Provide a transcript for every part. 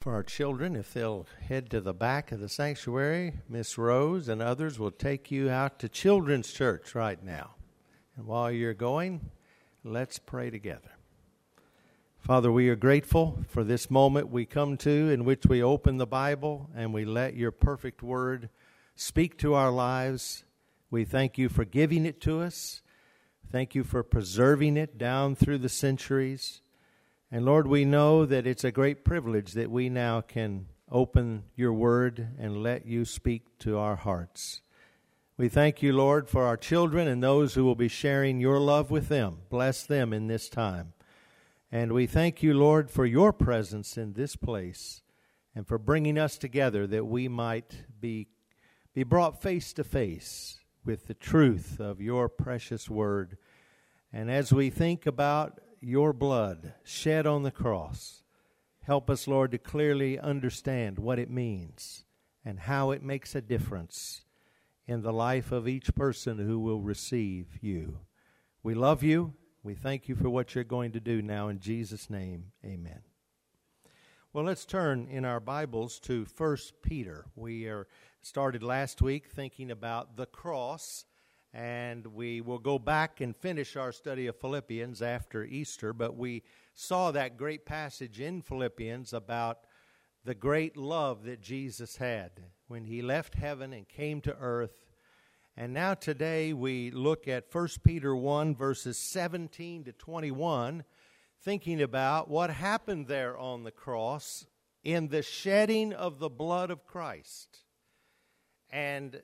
For our children, if they'll head to the back of the sanctuary, Miss Rose and others will take you out to Children's Church right now. And while you're going, let's pray together. Father, we are grateful for this moment we come to in which we open the Bible and we let your perfect word speak to our lives. We thank you for giving it to us. Thank you for preserving it down through the centuries. And Lord, we know that it's a great privilege that we now can open your word and let you speak to our hearts. We thank you, Lord, for our children and those who will be sharing your love with them. Bless them in this time. And we thank you, Lord, for your presence in this place and for bringing us together that we might be, be brought face to face with the truth of your precious word. And as we think about your blood shed on the cross. Help us, Lord, to clearly understand what it means and how it makes a difference in the life of each person who will receive you. We love you. We thank you for what you're going to do now. In Jesus' name, amen. Well, let's turn in our Bibles to 1 Peter. We are started last week thinking about the cross and we will go back and finish our study of Philippians after Easter. But we saw that great passage in Philippians about the great love that Jesus had when he left heaven and came to earth. And now today we look at 1 Peter 1, verses 17 to 21, thinking about what happened there on the cross in the shedding of the blood of Christ. And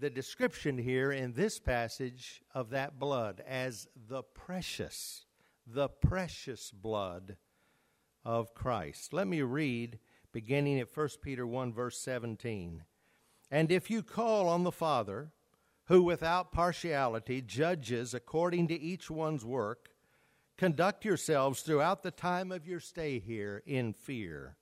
the description here in this passage of that blood as the precious, the precious blood of Christ. Let me read beginning at 1 Peter 1, verse 17. And if you call on the Father, who without partiality judges according to each one's work, conduct yourselves throughout the time of your stay here in fear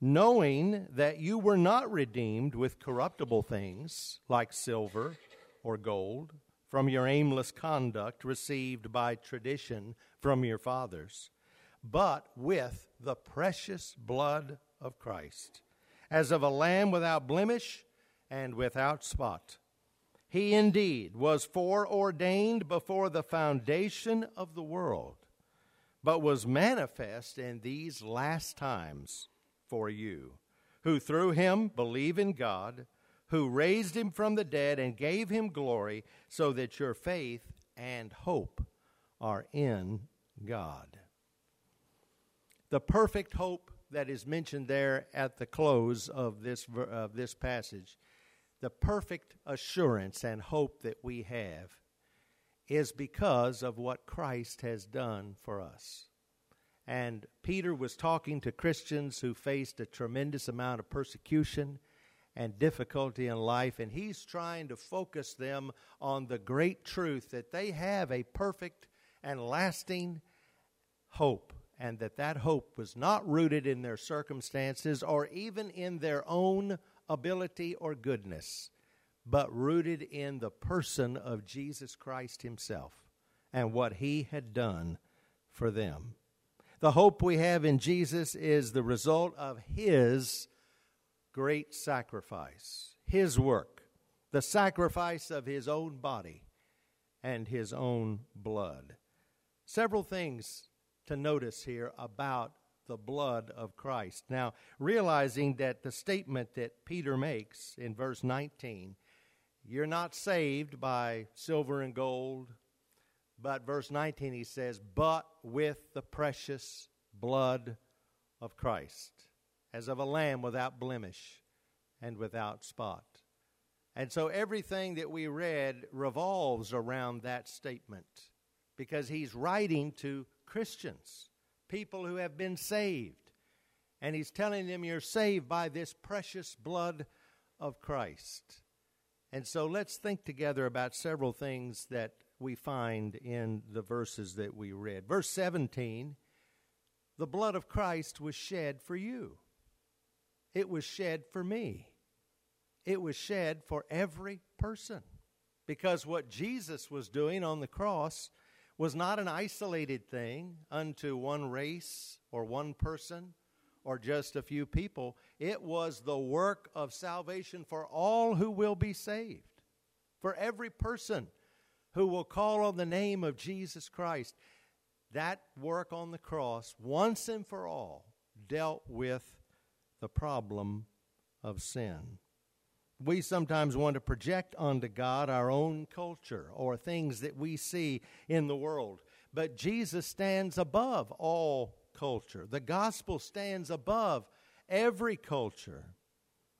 knowing that you were not redeemed with corruptible things like silver or gold from your aimless conduct received by tradition from your fathers, but with the precious blood of Christ, as of a lamb without blemish and without spot. He indeed was foreordained before the foundation of the world, but was manifest in these last times for you, who through him believe in God, who raised him from the dead and gave him glory, so that your faith and hope are in God. The perfect hope that is mentioned there at the close of this, of this passage, the perfect assurance and hope that we have, is because of what Christ has done for us. And Peter was talking to Christians who faced a tremendous amount of persecution and difficulty in life, and he's trying to focus them on the great truth that they have a perfect and lasting hope, and that that hope was not rooted in their circumstances or even in their own ability or goodness, but rooted in the person of Jesus Christ himself and what he had done for them. The hope we have in Jesus is the result of His great sacrifice, His work, the sacrifice of His own body and His own blood. Several things to notice here about the blood of Christ. Now, realizing that the statement that Peter makes in verse 19, you're not saved by silver and gold, but verse 19 he says, But with the precious blood of Christ, as of a lamb without blemish and without spot. And so everything that we read revolves around that statement because he's writing to Christians, people who have been saved. And he's telling them, You're saved by this precious blood of Christ. And so let's think together about several things that we find in the verses that we read. Verse 17 the blood of Christ was shed for you, it was shed for me, it was shed for every person. Because what Jesus was doing on the cross was not an isolated thing unto one race or one person or just a few people. It was the work of salvation for all who will be saved, for every person who will call on the name of Jesus Christ. That work on the cross, once and for all, dealt with the problem of sin. We sometimes want to project onto God our own culture or things that we see in the world. But Jesus stands above all culture. The gospel stands above every culture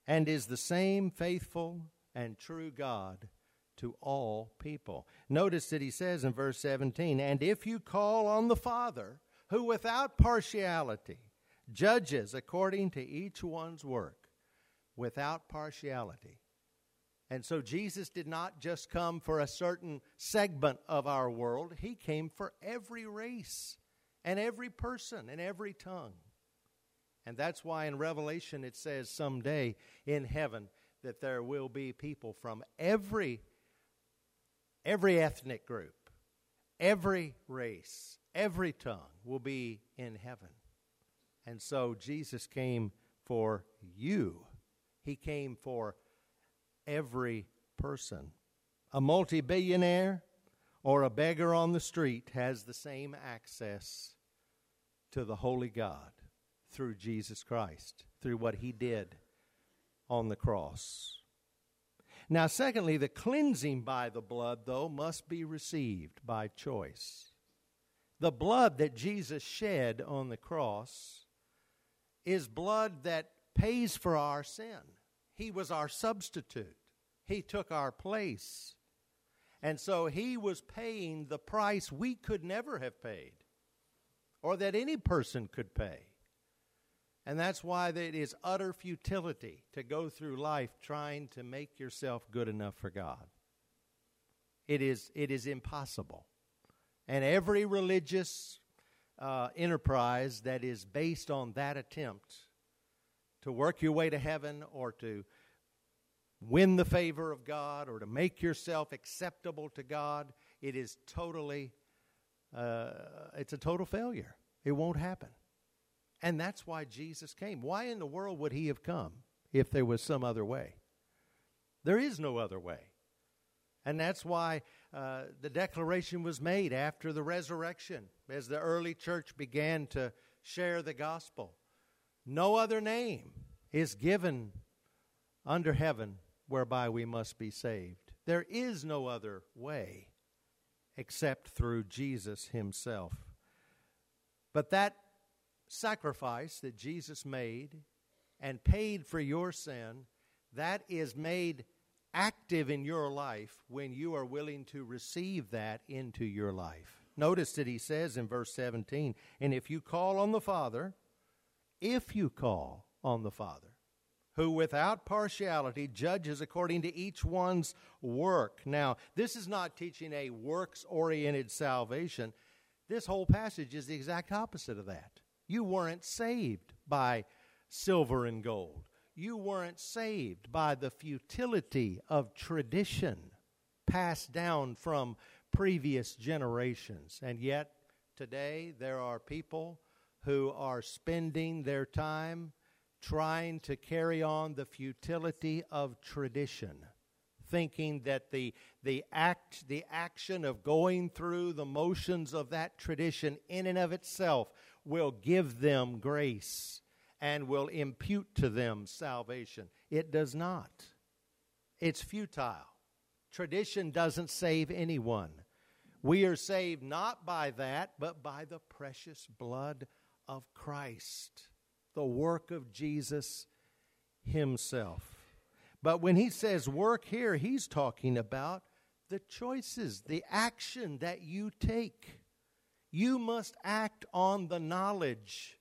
and is the same faithful and true God to all people. Notice that he says in verse 17, And if you call on the Father, who without partiality judges according to each one's work, without partiality. And so Jesus did not just come for a certain segment of our world, He came for every race and every person and every tongue. And that's why in Revelation it says someday in heaven that there will be people from every every ethnic group, every race, every tongue will be in heaven. And so Jesus came for you. He came for every person. A multi billionaire or a beggar on the street has the same access to the Holy God through Jesus Christ, through what He did on the cross. Now, secondly, the cleansing by the blood, though, must be received by choice. The blood that Jesus shed on the cross is blood that pays for our sin. He was our substitute, He took our place. And so He was paying the price we could never have paid or that any person could pay. And that's why it is utter futility to go through life trying to make yourself good enough for God. It is, it is impossible. And every religious uh, enterprise that is based on that attempt to work your way to heaven or to win the favor of God or to make yourself acceptable to God, it is totally, uh, it's a total failure. It won't happen. And that's why Jesus came. Why in the world would he have come if there was some other way? There is no other way. And that's why uh, the declaration was made after the resurrection, as the early church began to share the gospel. No other name is given under heaven whereby we must be saved. There is no other way except through Jesus Himself. But that sacrifice that Jesus made and paid for your sin, that is made active in your life when you are willing to receive that into your life. Notice that he says in verse 17, and if you call on the Father, if you call on the Father, who without partiality judges according to each one's work. Now, this is not teaching a works oriented salvation. This whole passage is the exact opposite of that. You weren't saved by silver and gold. You weren't saved by the futility of tradition passed down from previous generations. And yet, today, there are people who are spending their time trying to carry on the futility of tradition thinking that the, the act the action of going through the motions of that tradition in and of itself will give them grace and will impute to them salvation. It does not. It's futile. Tradition doesn't save anyone. We are saved not by that but by the precious blood of Christ, the work of Jesus Himself. But when He says work here, He's talking about the choices, the action that you take. You must act on the knowledge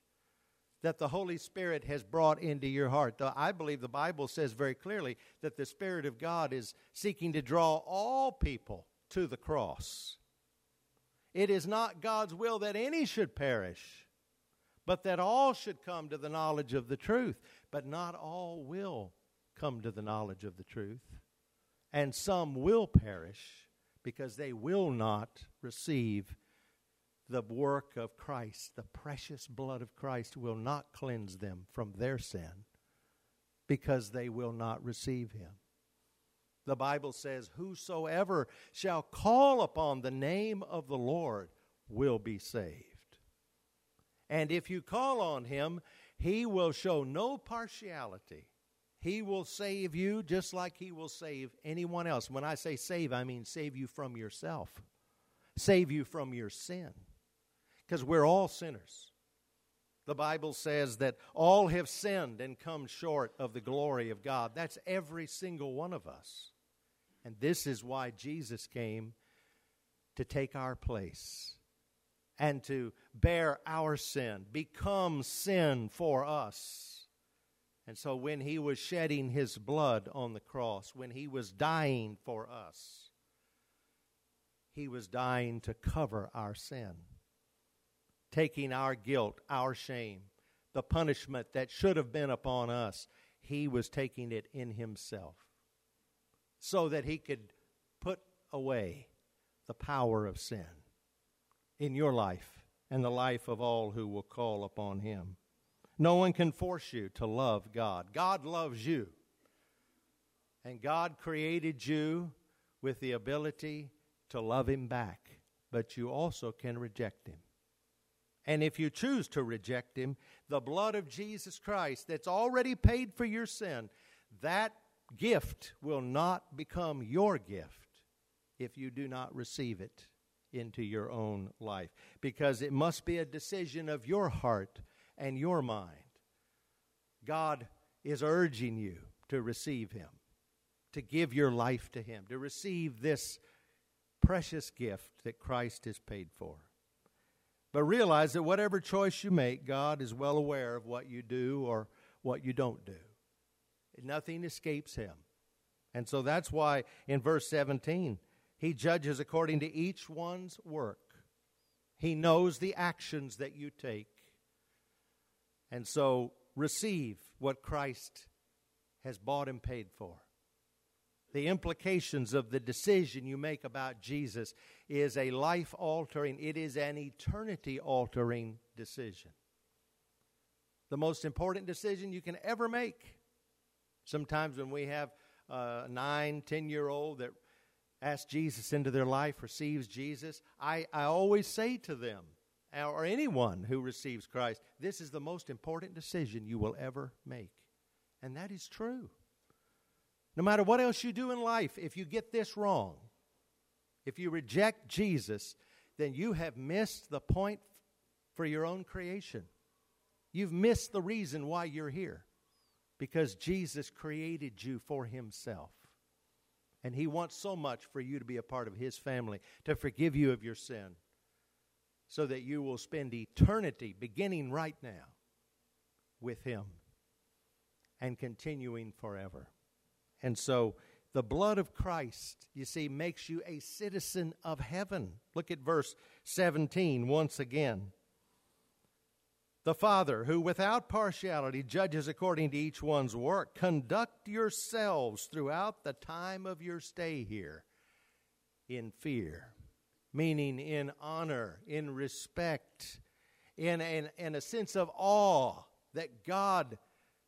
that the Holy Spirit has brought into your heart. I believe the Bible says very clearly that the Spirit of God is seeking to draw all people to the cross. It is not God's will that any should perish, but that all should come to the knowledge of the truth. But not all will come to the knowledge of the truth. And some will perish because they will not receive the work of Christ, the precious blood of Christ, will not cleanse them from their sin because they will not receive him. The Bible says, Whosoever shall call upon the name of the Lord will be saved. And if you call on him, he will show no partiality. He will save you just like he will save anyone else. When I say save, I mean save you from yourself, save you from your sin. Because we're all sinners. The Bible says that all have sinned and come short of the glory of God. That's every single one of us. And this is why Jesus came to take our place and to bear our sin, become sin for us. And so when he was shedding his blood on the cross, when he was dying for us, he was dying to cover our sin, taking our guilt, our shame, the punishment that should have been upon us. He was taking it in himself so that he could put away the power of sin in your life and the life of all who will call upon him. No one can force you to love God. God loves you. And God created you with the ability to love him back, but you also can reject him. And if you choose to reject him, the blood of Jesus Christ that's already paid for your sin, that gift will not become your gift if you do not receive it into your own life. Because it must be a decision of your heart and your mind. God is urging you to receive Him, to give your life to Him, to receive this precious gift that Christ has paid for. But realize that whatever choice you make, God is well aware of what you do or what you don't do. Nothing escapes him. And so that's why in verse 17, he judges according to each one's work. He knows the actions that you take. And so receive what Christ has bought and paid for. The implications of the decision you make about Jesus is a life altering, it is an eternity altering decision. The most important decision you can ever make. Sometimes when we have a nine, ten year old that asks Jesus into their life, receives Jesus, I, I always say to them, Uh, or anyone who receives Christ, this is the most important decision you will ever make. And that is true. No matter what else you do in life, if you get this wrong, if you reject Jesus, then you have missed the point for your own creation. You've missed the reason why you're here because Jesus created you for Himself. And He wants so much for you to be a part of His family, to forgive you of your sin, so that you will spend eternity beginning right now with Him and continuing forever. And so, the blood of Christ, you see, makes you a citizen of heaven. Look at verse 17 once again the Father, who without partiality judges according to each one's work, conduct yourselves throughout the time of your stay here in fear, meaning in honor, in respect, in, in, in a sense of awe that God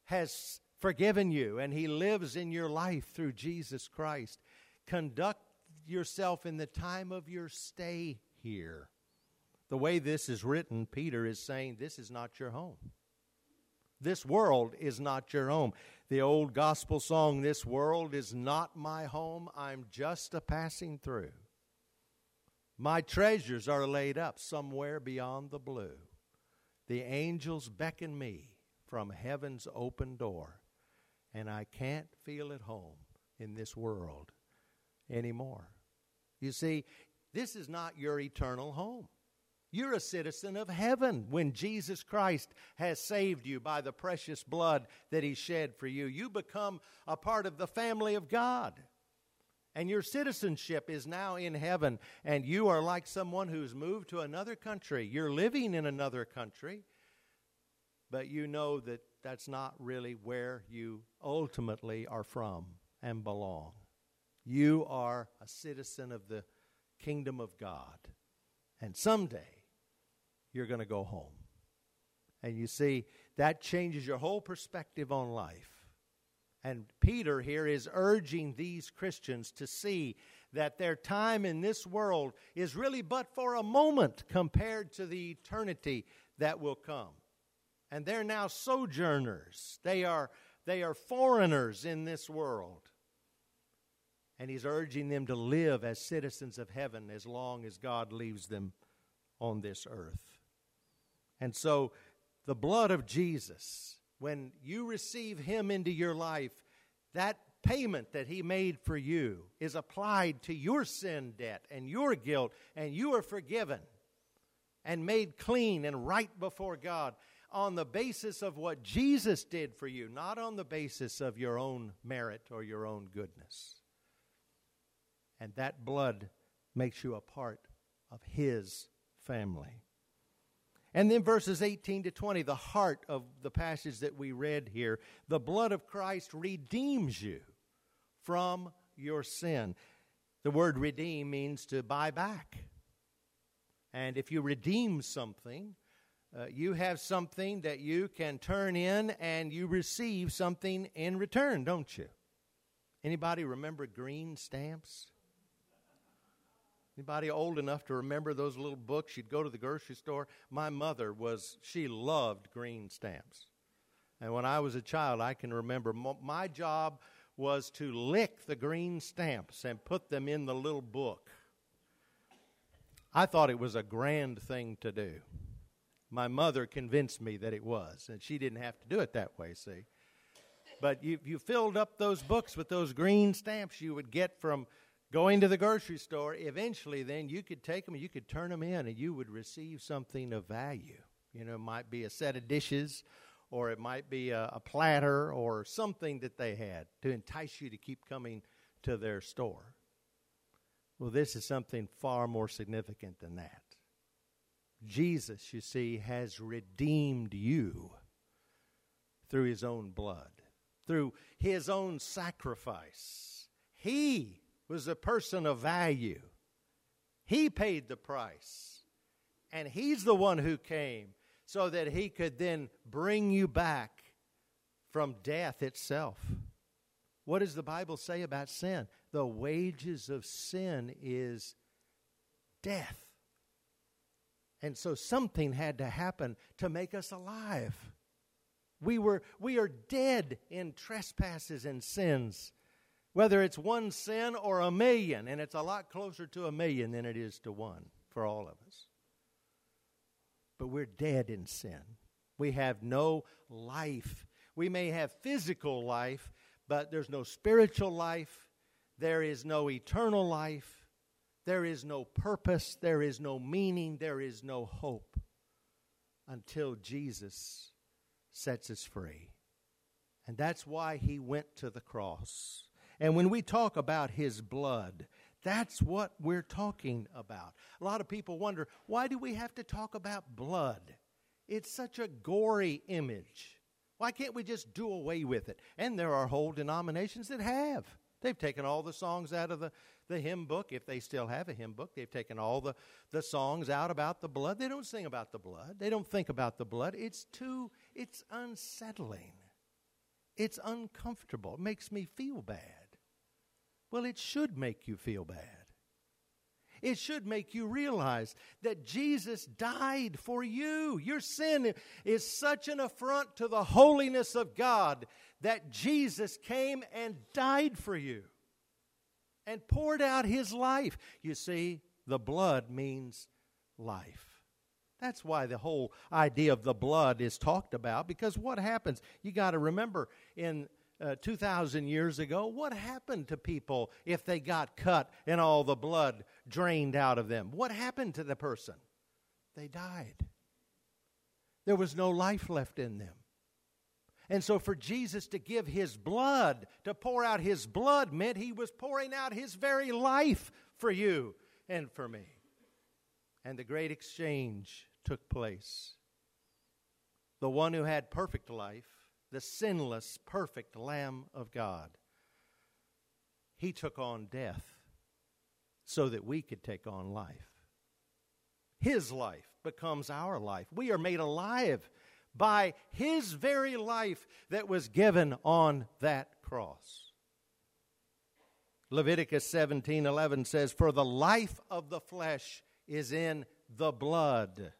has forgiven you and He lives in your life through Jesus Christ. Conduct yourself in the time of your stay here the way this is written, Peter is saying, This is not your home. This world is not your home. The old gospel song, This world is not my home, I'm just a passing through. My treasures are laid up somewhere beyond the blue. The angels beckon me from heaven's open door, and I can't feel at home in this world anymore. You see, this is not your eternal home. You're a citizen of heaven when Jesus Christ has saved you by the precious blood that He shed for you. You become a part of the family of God. And your citizenship is now in heaven, and you are like someone who's moved to another country. You're living in another country, but you know that that's not really where you ultimately are from and belong. You are a citizen of the kingdom of God. And someday, you're going to go home. And you see, that changes your whole perspective on life. And Peter here is urging these Christians to see that their time in this world is really but for a moment compared to the eternity that will come. And they're now sojourners. They are, they are foreigners in this world. And he's urging them to live as citizens of heaven as long as God leaves them on this earth. And so, the blood of Jesus, when you receive him into your life, that payment that he made for you is applied to your sin debt and your guilt, and you are forgiven and made clean and right before God on the basis of what Jesus did for you, not on the basis of your own merit or your own goodness. And that blood makes you a part of His family. And then verses 18 to 20, the heart of the passage that we read here the blood of Christ redeems you from your sin. The word redeem means to buy back. And if you redeem something, uh, you have something that you can turn in and you receive something in return, don't you? Anybody remember green stamps? Anybody old enough to remember those little books? You'd go to the grocery store. My mother was, she loved green stamps. And when I was a child, I can remember my job was to lick the green stamps and put them in the little book. I thought it was a grand thing to do. My mother convinced me that it was, and she didn't have to do it that way, see. But you, you filled up those books with those green stamps you would get from going to the grocery store. Eventually, then you could take them, you could turn them in, and you would receive something of value. You know, it might be a set of dishes, or it might be a, a platter, or something that they had to entice you to keep coming to their store. Well, this is something far more significant than that. Jesus, you see, has redeemed you through his own blood, through his own sacrifice. He was a person of value. He paid the price. And he's the one who came so that he could then bring you back from death itself. What does the Bible say about sin? The wages of sin is death. And so something had to happen to make us alive. We, were, we are dead in trespasses and sins, whether it's one sin or a million, and it's a lot closer to a million than it is to one for all of us. But we're dead in sin. We have no life. We may have physical life, but there's no spiritual life. There is no eternal life. There is no purpose, there is no meaning, there is no hope until Jesus sets us free. And that's why he went to the cross. And when we talk about his blood, that's what we're talking about. A lot of people wonder why do we have to talk about blood? It's such a gory image. Why can't we just do away with it? And there are whole denominations that have. They've taken all the songs out of the, the hymn book, if they still have a hymn book. They've taken all the, the songs out about the blood. They don't sing about the blood. They don't think about the blood. It's too, it's unsettling. It's uncomfortable. It makes me feel bad. Well, it should make you feel bad. It should make you realize that Jesus died for you. Your sin is such an affront to the holiness of God that Jesus came and died for you and poured out his life. You see, the blood means life. That's why the whole idea of the blood is talked about because what happens? You got to remember in uh, 2,000 years ago, what happened to people if they got cut and all the blood drained out of them? What happened to the person? They died. There was no life left in them. And so, for Jesus to give his blood, to pour out his blood, meant he was pouring out his very life for you and for me. And the great exchange took place. The one who had perfect life, the sinless, perfect Lamb of God, he took on death so that we could take on life. His life becomes our life. We are made alive by His very life that was given on that cross. Leviticus 17:11 says for the life of the flesh is in the blood.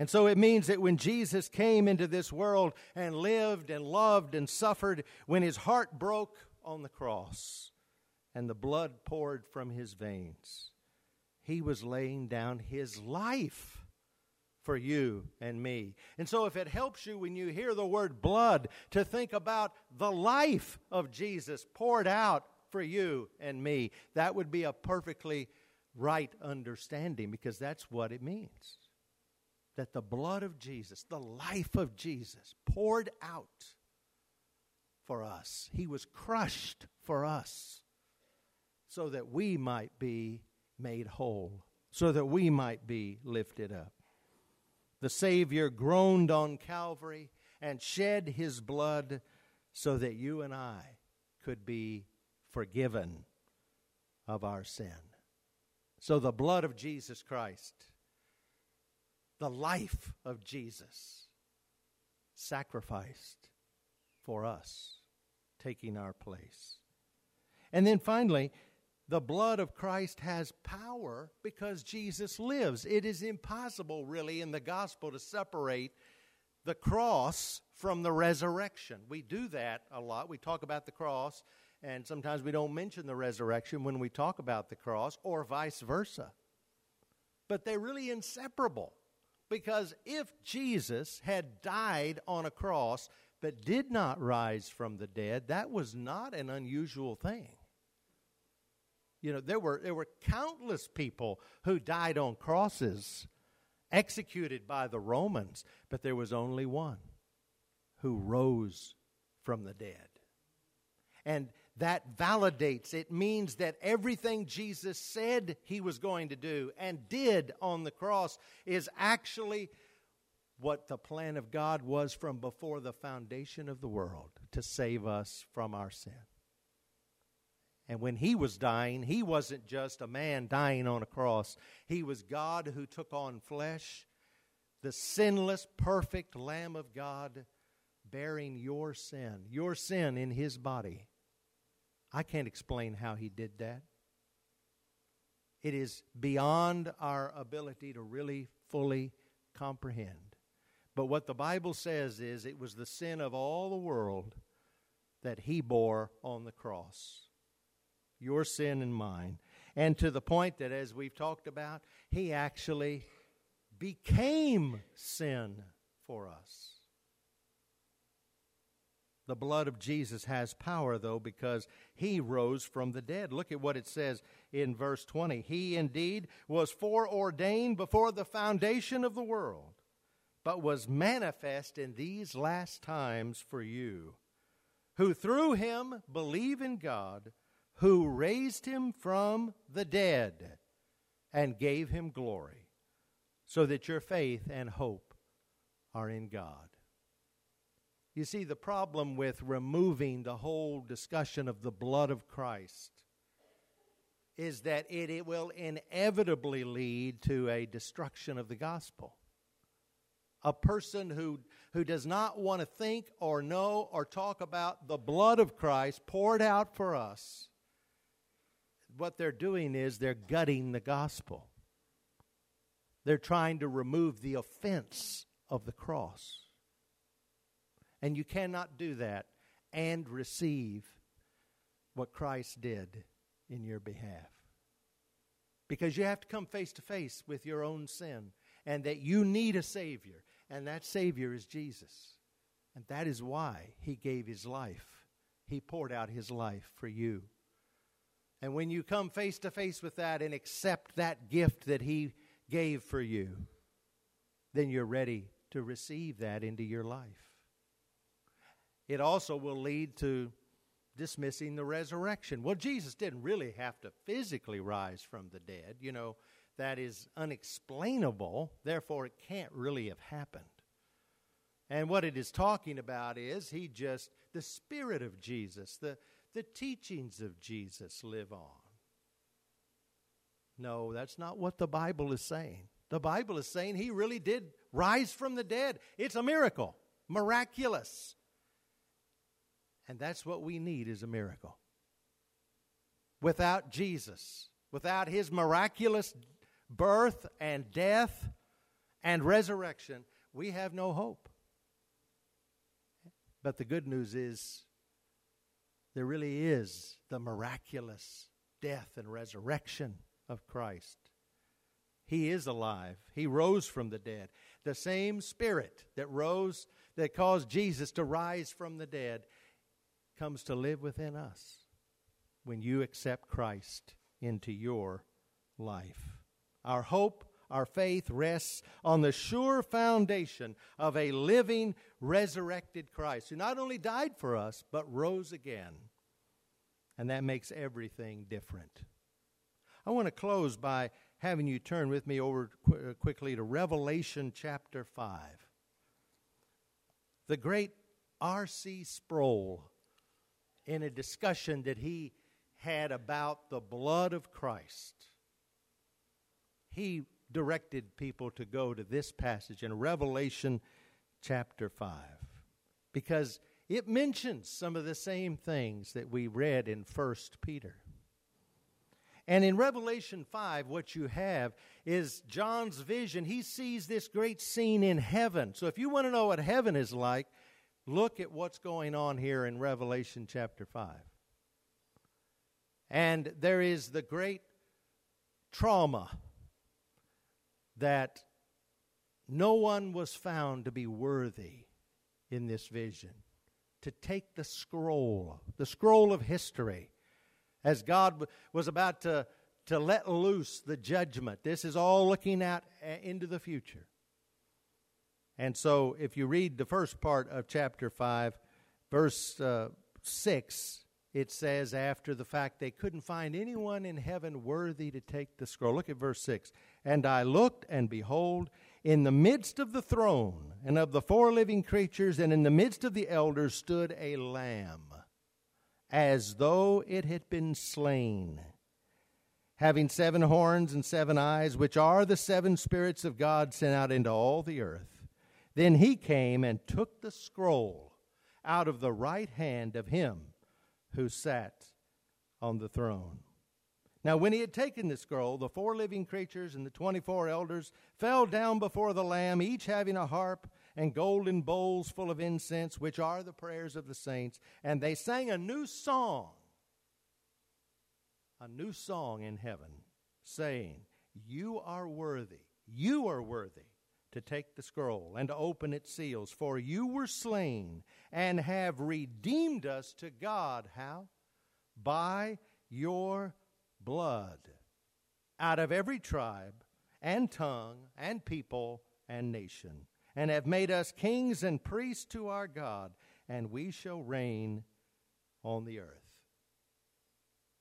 And so it means that when Jesus came into this world and lived and loved and suffered, when his heart broke on the cross and the blood poured from his veins, he was laying down his life for you and me. And so, if it helps you when you hear the word blood to think about the life of Jesus poured out for you and me, that would be a perfectly right understanding because that's what it means. That the blood of Jesus, the life of Jesus, poured out for us. He was crushed for us so that we might be made whole, so that we might be lifted up. The Savior groaned on Calvary and shed his blood so that you and I could be forgiven of our sin. So the blood of Jesus Christ, the life of Jesus, sacrificed for us, taking our place. And then finally, the blood of Christ has power because Jesus lives. It is impossible, really, in the gospel to separate the cross from the resurrection. We do that a lot. We talk about the cross, and sometimes we don't mention the resurrection when we talk about the cross, or vice versa. But they're really inseparable because if Jesus had died on a cross but did not rise from the dead, that was not an unusual thing. You know, there were, there were countless people who died on crosses, executed by the Romans, but there was only one who rose from the dead. And that validates, it means that everything Jesus said he was going to do and did on the cross is actually what the plan of God was from before the foundation of the world to save us from our sin. And when he was dying, he wasn't just a man dying on a cross. He was God who took on flesh, the sinless, perfect Lamb of God, bearing your sin, your sin in his body. I can't explain how he did that. It is beyond our ability to really fully comprehend. But what the Bible says is it was the sin of all the world that he bore on the cross your sin and mine. And to the point that, as we've talked about, he actually became sin for us. The blood of Jesus has power, though, because he rose from the dead. Look at what it says in verse 20. He indeed was foreordained before the foundation of the world, but was manifest in these last times for you, who through him believe in God who raised him from the dead and gave him glory, so that your faith and hope are in God. You see, the problem with removing the whole discussion of the blood of Christ is that it, it will inevitably lead to a destruction of the gospel. A person who, who does not want to think or know or talk about the blood of Christ poured out for us what they're doing is they're gutting the gospel. They're trying to remove the offense of the cross. And you cannot do that and receive what Christ did in your behalf. Because you have to come face to face with your own sin and that you need a Savior. And that Savior is Jesus. And that is why He gave His life. He poured out His life for you. And when you come face to face with that and accept that gift that He gave for you, then you're ready to receive that into your life. It also will lead to dismissing the resurrection. Well, Jesus didn't really have to physically rise from the dead. You know, that is unexplainable, therefore, it can't really have happened. And what it is talking about is he just, the Spirit of Jesus, the, the teachings of Jesus live on. No, that's not what the Bible is saying. The Bible is saying he really did rise from the dead. It's a miracle, miraculous. And that's what we need is a miracle. Without Jesus, without his miraculous birth and death and resurrection, we have no hope. But the good news is there really is the miraculous death and resurrection of Christ. He is alive. He rose from the dead. The same Spirit that rose, that caused Jesus to rise from the dead, comes to live within us when you accept Christ into your life. Our hope, our faith rests on the sure foundation of a living, resurrected Christ who not only died for us, but rose again. And that makes everything different. I want to close by having you turn with me over qu- uh, quickly to Revelation chapter 5. The great R.C. Sproul, in a discussion that he had about the blood of Christ, he directed people to go to this passage in Revelation chapter 5 because it mentions some of the same things that we read in 1 Peter. And in Revelation 5, what you have is John's vision. He sees this great scene in heaven. So if you want to know what heaven is like, look at what's going on here in Revelation chapter 5. And there is the great trauma that no one was found to be worthy in this vision to take the scroll, the scroll of history, as God was about to, to let loose the judgment. This is all looking out uh, into the future. And so, if you read the first part of chapter 5, verse uh, 6, it says, after the fact they couldn't find anyone in heaven worthy to take the scroll. Look at verse 6. And I looked, and behold, in the midst of the throne and of the four living creatures, and in the midst of the elders, stood a lamb, as though it had been slain, having seven horns and seven eyes, which are the seven spirits of God sent out into all the earth. Then he came and took the scroll out of the right hand of him who sat on the throne. Now, when he had taken the scroll, the four living creatures and the twenty four elders fell down before the Lamb, each having a harp and golden bowls full of incense, which are the prayers of the saints. And they sang a new song, a new song in heaven, saying, You are worthy, you are worthy to take the scroll and to open its seals, for you were slain and have redeemed us to God. How? By your blood out of every tribe and tongue and people and nation, and have made us kings and priests to our God, and we shall reign on the earth.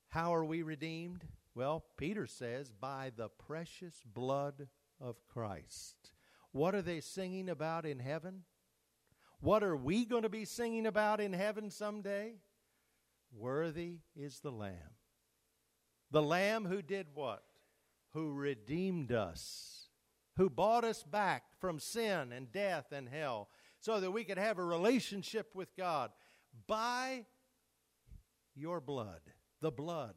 How are we redeemed? Well, Peter says, by the precious blood of Christ. What are they singing about in heaven? What are we going to be singing about in heaven someday? Worthy is the Lamb the Lamb who did what? Who redeemed us, who bought us back from sin and death and hell, so that we could have a relationship with God by your blood, the blood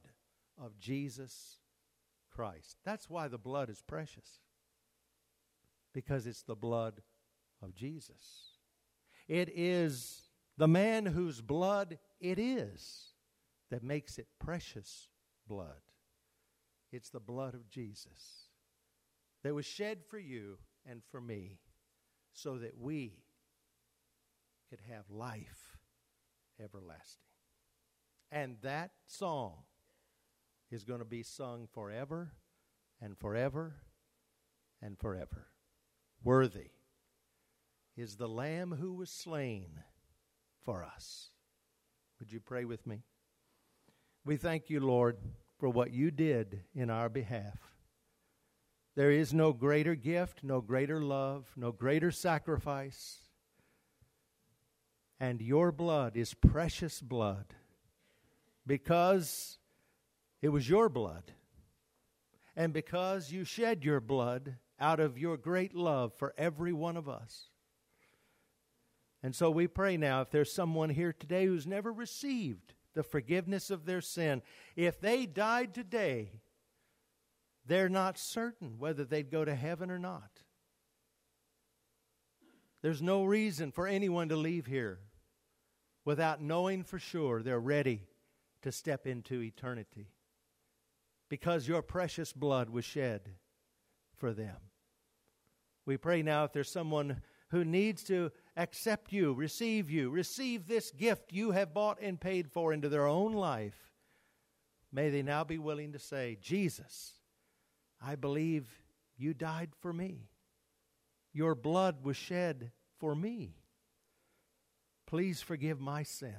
of Jesus Christ. That's why the blood is precious, because it's the blood of Jesus. It is the man whose blood it is that makes it precious blood. It's the blood of Jesus that was shed for you and for me so that we could have life everlasting. And that song is going to be sung forever and forever and forever. Worthy is the Lamb who was slain for us. Would you pray with me? We thank you, Lord, for what you did in our behalf. There is no greater gift, no greater love, no greater sacrifice. And your blood is precious blood because it was your blood. and because you shed your blood out of your great love for every one of us. And so we pray now if there's someone here today who's never received the forgiveness of their sin, if they died today, they're not certain whether they'd go to heaven or not. There's no reason for anyone to leave here without knowing for sure they're ready to step into eternity because your precious blood was shed for them. We pray now if there's someone who needs to accept you, receive you, receive this gift you have bought and paid for into their own life, may they now be willing to say, Jesus, I believe you died for me. Your blood was shed for me. Please forgive my sin.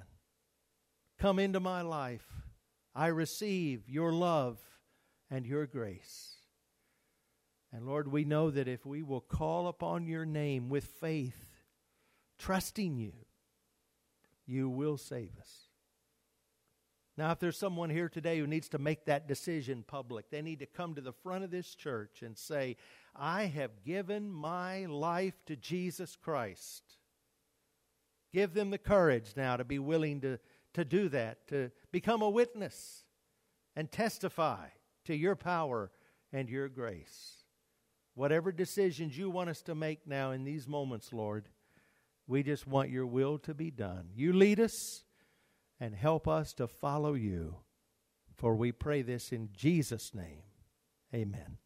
Come into my life. I receive your love and your grace. And Lord, we know that if we will call upon your name with faith, trusting you, you will save us. Now, if there's someone here today who needs to make that decision public, they need to come to the front of this church and say, I have given my life to Jesus Christ. Give them the courage now to be willing to, to do that, to become a witness and testify to your power and your grace. Whatever decisions you want us to make now in these moments, Lord, we just want your will to be done. You lead us and help us to follow you. For we pray this in Jesus' name. Amen.